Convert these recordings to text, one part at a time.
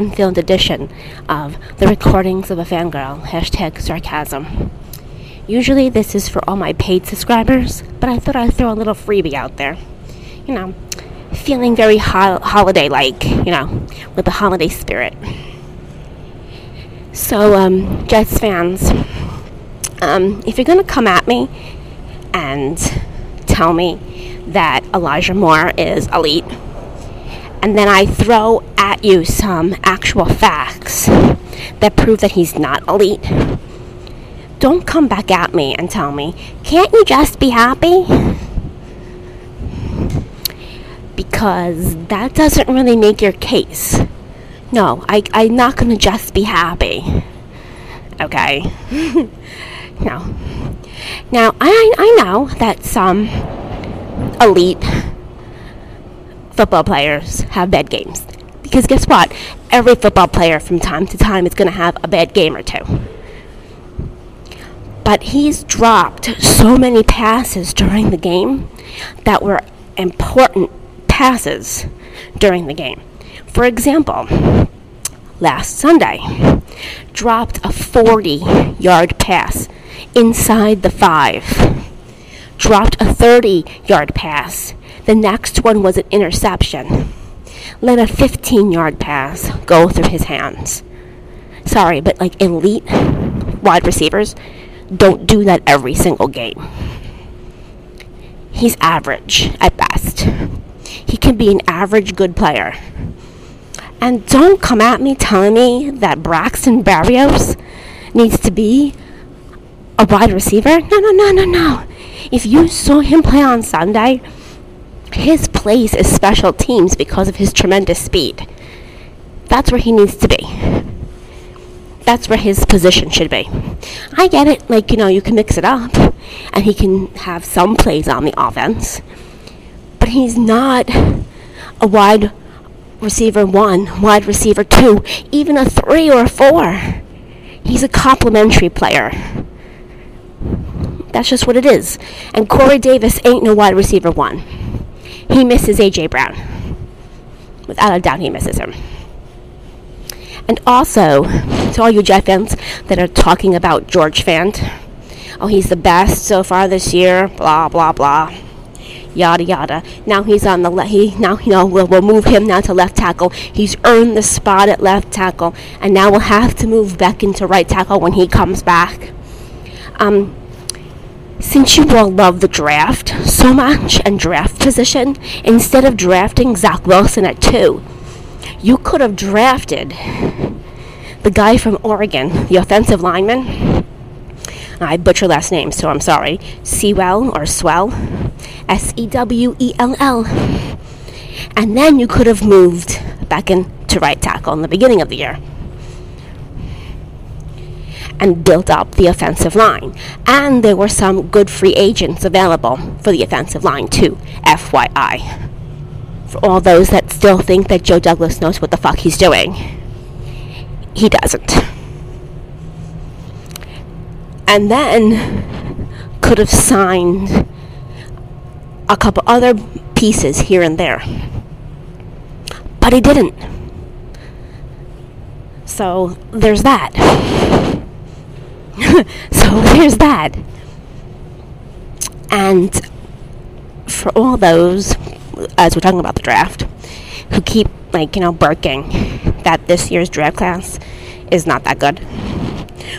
unfilmed edition of the recordings of a fangirl, hashtag sarcasm. Usually this is for all my paid subscribers, but I thought I'd throw a little freebie out there. You know, feeling very ho- holiday like, you know, with the holiday spirit. So, um, Jets fans, um, if you're gonna come at me and tell me that Elijah Moore is elite, and then I throw at you some actual facts that prove that he's not elite, don't come back at me and tell me, can't you just be happy? Because that doesn't really make your case. No, I, I'm not going to just be happy. Okay? no. Now, I, I know that some elite football players have bad games. Because guess what? Every football player from time to time is going to have a bad game or two. But he's dropped so many passes during the game that were important passes during the game. For example, last Sunday, dropped a 40 yard pass inside the five, dropped a 30 yard pass the next one was an interception. Let a 15 yard pass go through his hands. Sorry, but like elite wide receivers don't do that every single game. He's average at best. He can be an average good player. And don't come at me telling me that Braxton Berrios needs to be a wide receiver. No, no, no, no, no. If you saw him play on Sunday, his place is special teams because of his tremendous speed. That's where he needs to be. That's where his position should be. I get it, like, you know, you can mix it up and he can have some plays on the offense, but he's not a wide receiver one, wide receiver two, even a three or a four. He's a complementary player. That's just what it is. And Corey Davis ain't no wide receiver one he misses A.J. Brown. Without a doubt, he misses him. And also, to all you Jet fans that are talking about George Fant, oh, he's the best so far this year, blah, blah, blah, yada, yada. Now he's on the left, he, now, you know, we'll, we'll move him now to left tackle. He's earned the spot at left tackle, and now we'll have to move back into right tackle when he comes back. Um, since you all love the draft so much and draft position, instead of drafting Zach Wilson at two, you could have drafted the guy from Oregon, the offensive lineman. I butcher last name, so I'm sorry. Sewell or Swell, S E W E L L. And then you could have moved back into right tackle in the beginning of the year and built up the offensive line. And there were some good free agents available for the offensive line, too, FYI. For all those that still think that Joe Douglas knows what the fuck he's doing, he doesn't. And then could have signed a couple other pieces here and there. But he didn't. So there's that. so there's that. And for all those, as we're talking about the draft, who keep like you know barking that this year's draft class is not that good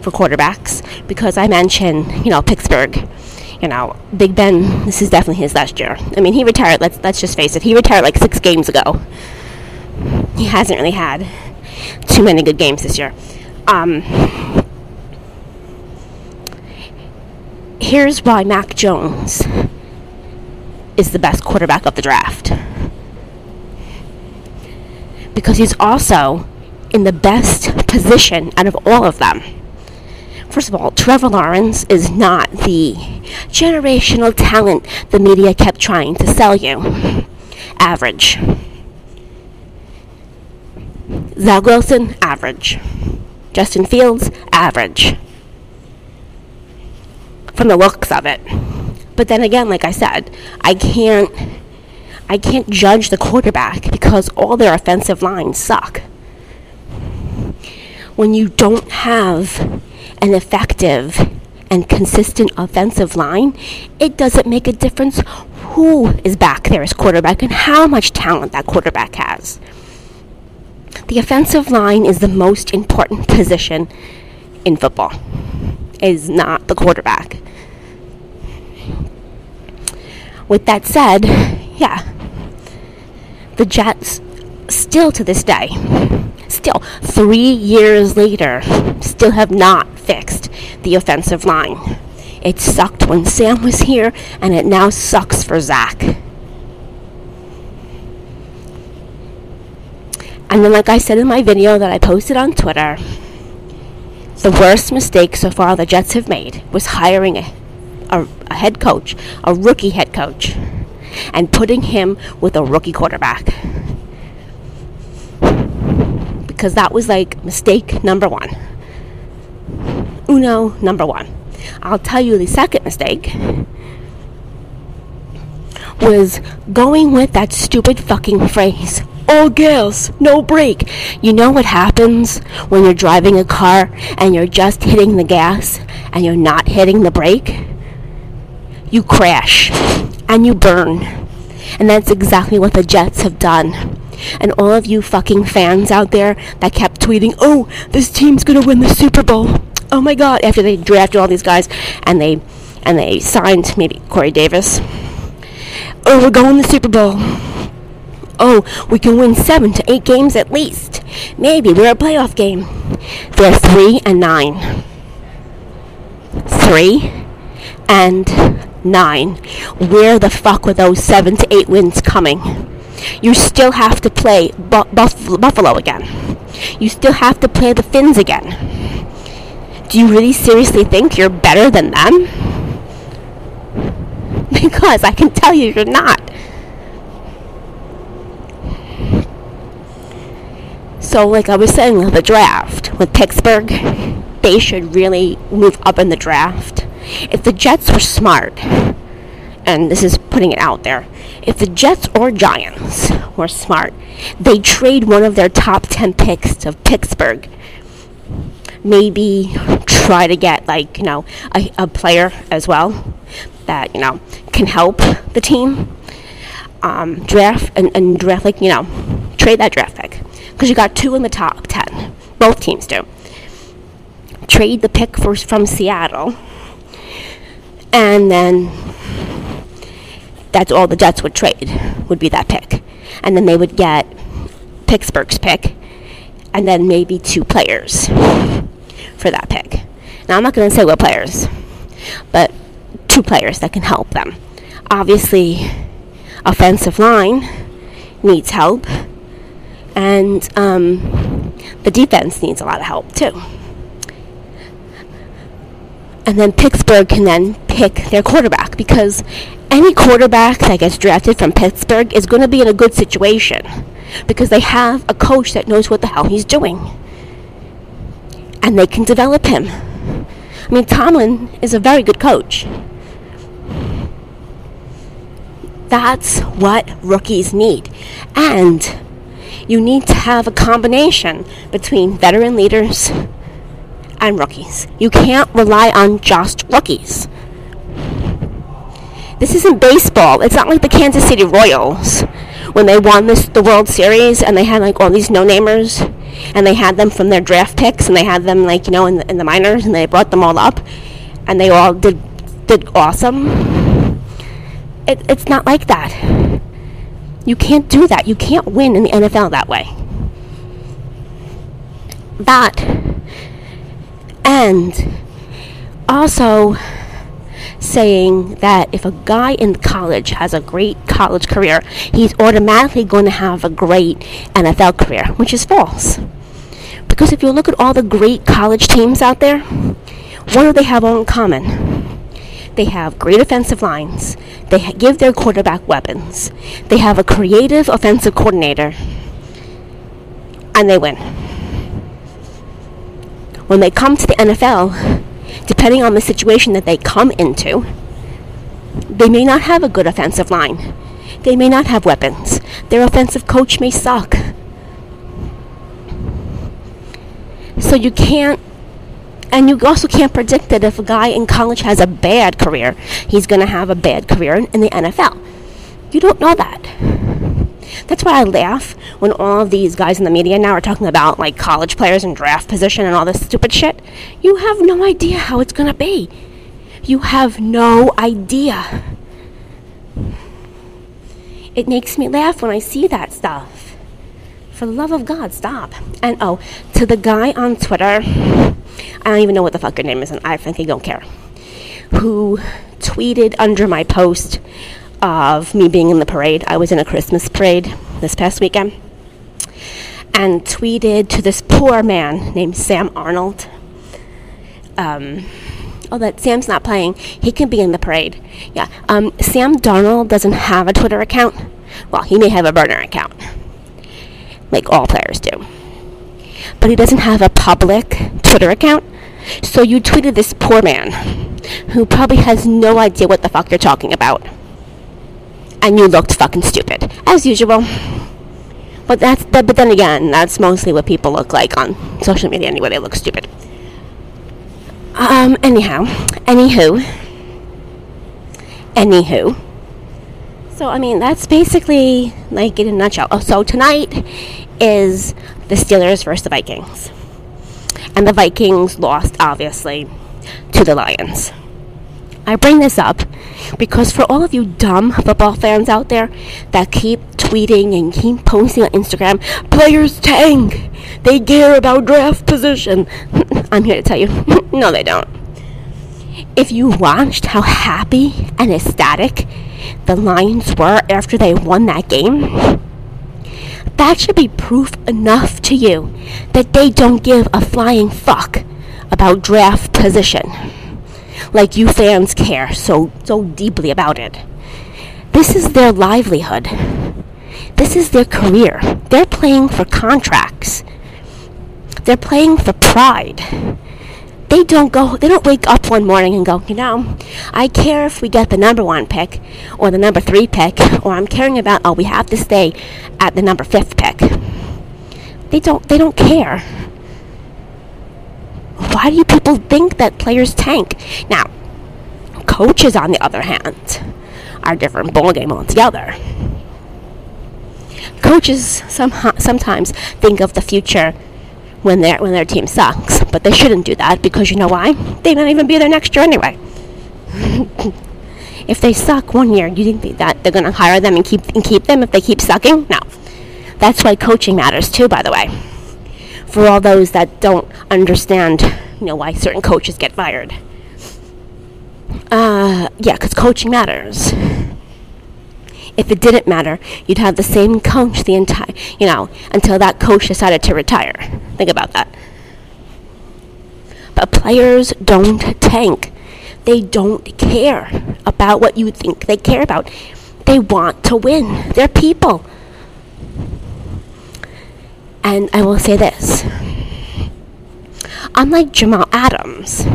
for quarterbacks, because I mentioned you know Pittsburgh, you know Big Ben. This is definitely his last year. I mean, he retired. Let's let's just face it. He retired like six games ago. He hasn't really had too many good games this year. Um, here's why Mac Jones is the best quarterback of the draft. Because he's also in the best position out of all of them. First of all, Trevor Lawrence is not the generational talent the media kept trying to sell you. Average. Zach Wilson, average. Justin Fields, average from the looks of it. But then again, like I said, I can't I can't judge the quarterback because all their offensive lines suck. when you don't have an effective and consistent offensive line, it doesn't make a difference who is back there as quarterback and how much talent that quarterback has. The offensive line is the most important position in football. Is not the quarterback. With that said, yeah, the Jets still to this day, still three years later, still have not fixed the offensive line. It sucked when Sam was here, and it now sucks for Zach. And then, like I said in my video that I posted on Twitter, the worst mistake so far the Jets have made was hiring a, a, a head coach, a rookie head coach, and putting him with a rookie quarterback. Because that was like mistake number one. Uno number one. I'll tell you the second mistake was going with that stupid fucking phrase. All gas, no brake. You know what happens when you're driving a car and you're just hitting the gas and you're not hitting the brake? You crash and you burn. And that's exactly what the Jets have done. And all of you fucking fans out there that kept tweeting, oh, this team's gonna win the Super Bowl oh my god, after they drafted all these guys and they and they signed maybe Corey Davis. Oh, we're going to the Super Bowl. Oh, we can win seven to eight games at least. Maybe we're a playoff game. They're three and nine. Three and nine. Where the fuck were those seven to eight wins coming? You still have to play Bu- Buff- Buffalo again. You still have to play the Fins again do you really seriously think you're better than them? Because I can tell you you're not. So, like I was saying the draft, with Pittsburgh, they should really move up in the draft. If the Jets were smart, and this is putting it out there, if the Jets or Giants were smart, they trade one of their top 10 picks to Pittsburgh. Maybe try to get like you know a, a player as well that you know can help the team um, draft and, and draft like you know trade that draft pick because you got two in the top 10 both teams do. Trade the pick for, from seattle. And then that's all the jets would trade would be that pick. And then they would get pittsburgh's pick and then maybe two players for that pick. Now, I'm not going to say what players, but two players that can help them. Obviously, offensive line needs help, and um, the defense needs a lot of help too. And then Pittsburgh can then pick their quarterback because any quarterback that gets drafted from Pittsburgh is going to be in a good situation because they have a coach that knows what the hell he's doing and they can develop him. I mean, Tomlin is a very good coach. That's what rookies need. And you need to have a combination between veteran leaders and rookies. You can't rely on just rookies. This isn't baseball. It's not like the Kansas City Royals when they won this the World Series and they had like all these no-namers and they had them from their draft picks and they had them like you know in the, in the minors and they brought them all up and they all did did awesome. It, it's not like that. You can't do that. You can't win in the NFL that way. That and also saying that if a guy in college has a great college career, he's automatically going to have a great NFL career, which is false. Because if you look at all the great college teams out there, what do they have all in common? They have great offensive lines. They give their quarterback weapons. They have a creative offensive coordinator. And they win. When they come to the NFL, depending on the situation that they come into, they may not have a good offensive line. They may not have weapons. Their offensive coach may suck. So you can't and you also can't predict that if a guy in college has a bad career, he's going to have a bad career in the NFL. You don't know that. That's why I laugh when all of these guys in the media now are talking about like college players and draft position and all this stupid shit. You have no idea how it's going to be. You have no idea. It makes me laugh when I see that stuff. For the love of God, stop. And oh, to the guy on Twitter, I don't even know what the fuck your name is, and I frankly don't care, who tweeted under my post of me being in the parade. I was in a Christmas parade this past weekend. And tweeted to this poor man named Sam Arnold. Um, oh, that Sam's not playing. He can be in the parade. Yeah. Um, Sam Darnold doesn't have a Twitter account. Well, he may have a burner account, like all players do. But he doesn't have a public Twitter account. So you tweeted this poor man who probably has no idea what the fuck you're talking about and you looked fucking stupid as usual. But that's but then again, that's mostly what people look like on social media anyway. They look stupid. Um. Anyhow, anywho, anywho. So I mean, that's basically like in a nutshell. Oh, so tonight is the Steelers versus the Vikings, and the Vikings lost obviously to the Lions. I bring this up because for all of you dumb football fans out there that keep tweeting and keep posting on Instagram, players tank. They care about draft position. I'm here to tell you, no, they don't. If you watched how happy and ecstatic the Lions were after they won that game, that should be proof enough to you that they don't give a flying fuck about draft position like you fans care so so deeply about it. This is their livelihood. This is their career. They're playing for contracts. They're playing for pride. They don't go they don't wake up one morning and go, you know, I care if we get the number one pick or the number three pick, or I'm caring about oh we have to stay at the number fifth pick. They don't they don't care why do you people think that players tank? Now, coaches, on the other hand, are different ballgame altogether. Coaches some, sometimes think of the future when their when their team sucks, but they shouldn't do that because you know why? They might even be there next year anyway. if they suck one year, you think that they're to hire them and keep and keep them if they keep sucking? No. That's why coaching matters too, by the way for all those that don't understand, you know, why certain coaches get fired. Uh, yeah, because coaching matters. If it didn't matter, you'd have the same coach the entire, you know, until that coach decided to retire. Think about that. But players don't tank. They don't care about what you think they care about. They want to win. They're people. And I will say this. Unlike Jamal Adams,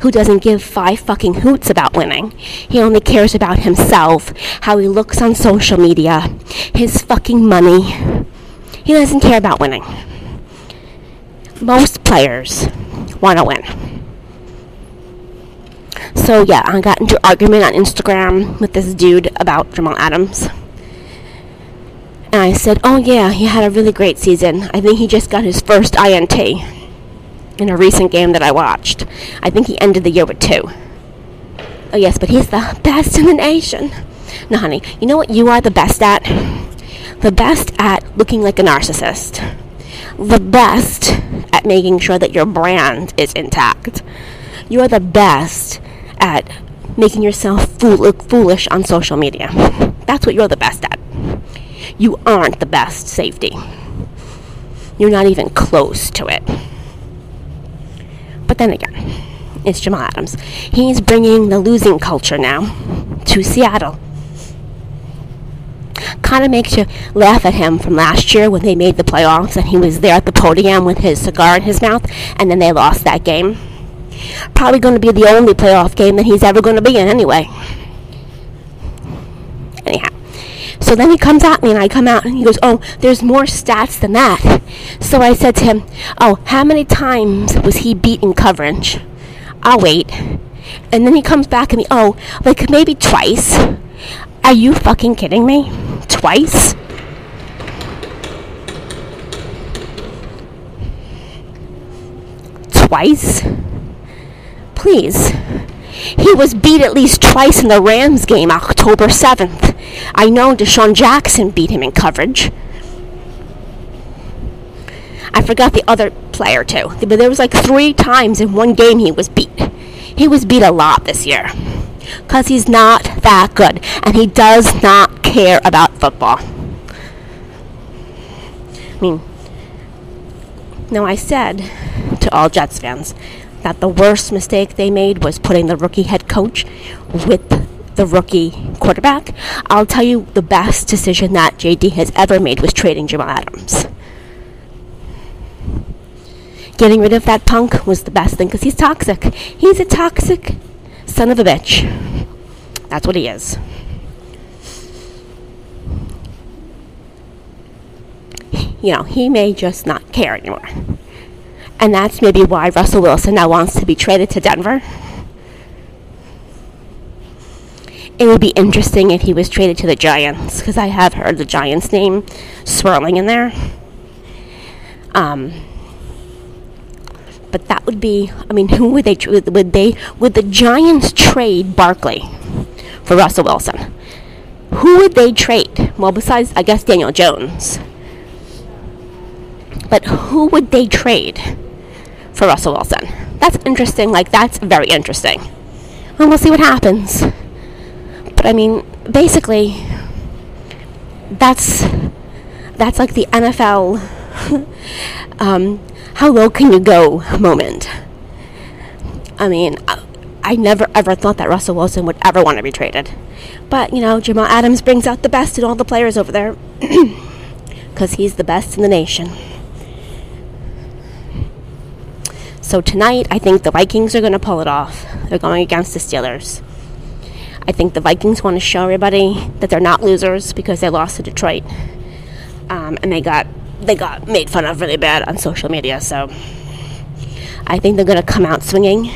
who doesn't give five fucking hoots about winning, he only cares about himself, how he looks on social media, his fucking money. He doesn't care about winning. Most players want to win. So yeah, I got into argument on Instagram with this dude about Jamal Adams. And I said, Oh, yeah, he had a really great season. I think he just got his first INT in a recent game that I watched. I think he ended the year with two. Oh, yes, but he's the best in the nation. No, honey, you know what you are the best at? The best at looking like a narcissist. The best at making sure that your brand is intact. You are the best at making yourself fool- look foolish on social media. That's what you're the best at you aren't the best safety. You're not even close to it. But then again, it's Jamal Adams. He's bringing the losing culture now to Seattle. Kind of makes you laugh at him from last year when they made the playoffs and he was there at the podium with his cigar in his mouth and then they lost that game. Probably going to be the only playoff game that he's ever going to be in anyway. Anyhow, So then he comes at me and I come out and he goes, Oh, there's more stats than that. So I said to him, Oh, how many times was he beat in coverage? I'll wait. And then he comes back at me, Oh, like maybe twice. Are you fucking kidding me? Twice? Twice? Please. He was beat at least twice in the Rams game October 7th. I know DeSean Jackson beat him in coverage. I forgot the other player too, but there was like three times in one game he was beat. He was beat a lot this year because he's not that good and he does not care about football. I mean, now I said to all Jets fans that the worst mistake they made was putting the rookie head coach with the rookie quarterback. I'll tell you the best decision that JD has ever made was trading Jamal Adams. Getting rid of that punk was the best thing because he's toxic. He's a toxic son of a bitch. That's what he is. You know, he may just not care anymore. And that's maybe why Russell Wilson now wants to be traded to Denver. It would be interesting if he was traded to the Giants, because I have heard the Giants name swirling in there. Um, but that would be, I mean, who would they, would they, would the Giants trade Barkley for Russell Wilson? Who would they trade? Well, besides, I guess, Daniel Jones. But who would they trade? for Russell Wilson. That's interesting. Like, that's very interesting. And we'll see what happens. But I mean, basically, that's that's like the NFL. um, how low can you go moment? I mean, I, I never ever thought that Russell Wilson would ever want to be traded. But, you know, Jamal Adams brings out the best in all the players over there because he's the best in the nation. So tonight, I think the Vikings are going to pull it off. They're going against the Steelers. I think the Vikings want to show everybody that they're not losers because they lost to Detroit, um, and they got they got made fun of really bad on social media. So I think they're going to come out swinging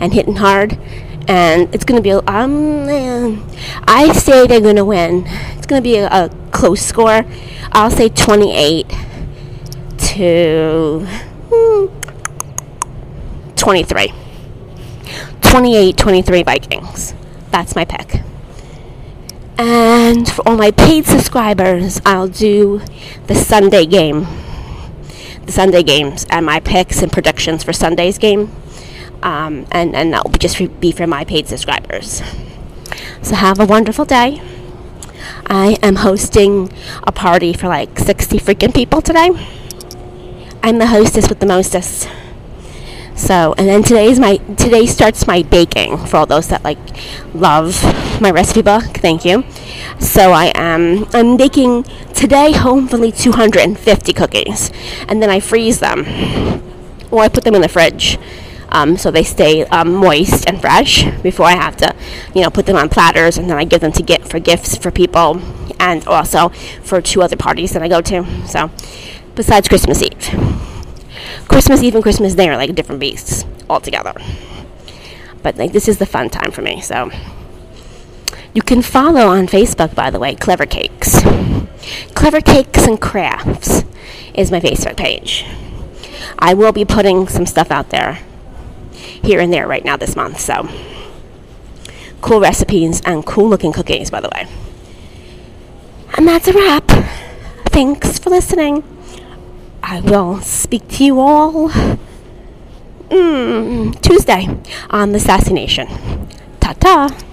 and hitting hard, and it's going to be. Um, I say they're going to win. It's going to be a, a close score. I'll say twenty-eight to. Hmm, 23. 28 23 Vikings. That's my pick. And for all my paid subscribers, I'll do the Sunday game. The Sunday games and my picks and predictions for Sunday's game. Um, and, and that will just be for my paid subscribers. So have a wonderful day. I am hosting a party for like 60 freaking people today. I'm the hostess with the mostest. So, and then today's my today starts my baking for all those that like love my recipe book. Thank you. So I am I'm baking today hopefully 250 cookies, and then I freeze them, or I put them in the fridge. Um, so they stay um, moist and fresh before I have to, you know, put them on platters, and then I give them to get for gifts for people, and also for two other parties that I go to. So, besides Christmas Eve. Christmas Eve and Christmas Day are like different beasts altogether. But like this is the fun time for me. So you can follow on Facebook, by the way, Clever Cakes. Clever Cakes and Crafts is my Facebook page. I will be putting some stuff out there here and there right now this month. So cool recipes and cool looking cookies, by the way. And that's a wrap. Thanks for listening. I will speak to you all mm, Tuesday on the Sassy Nation. Ta ta.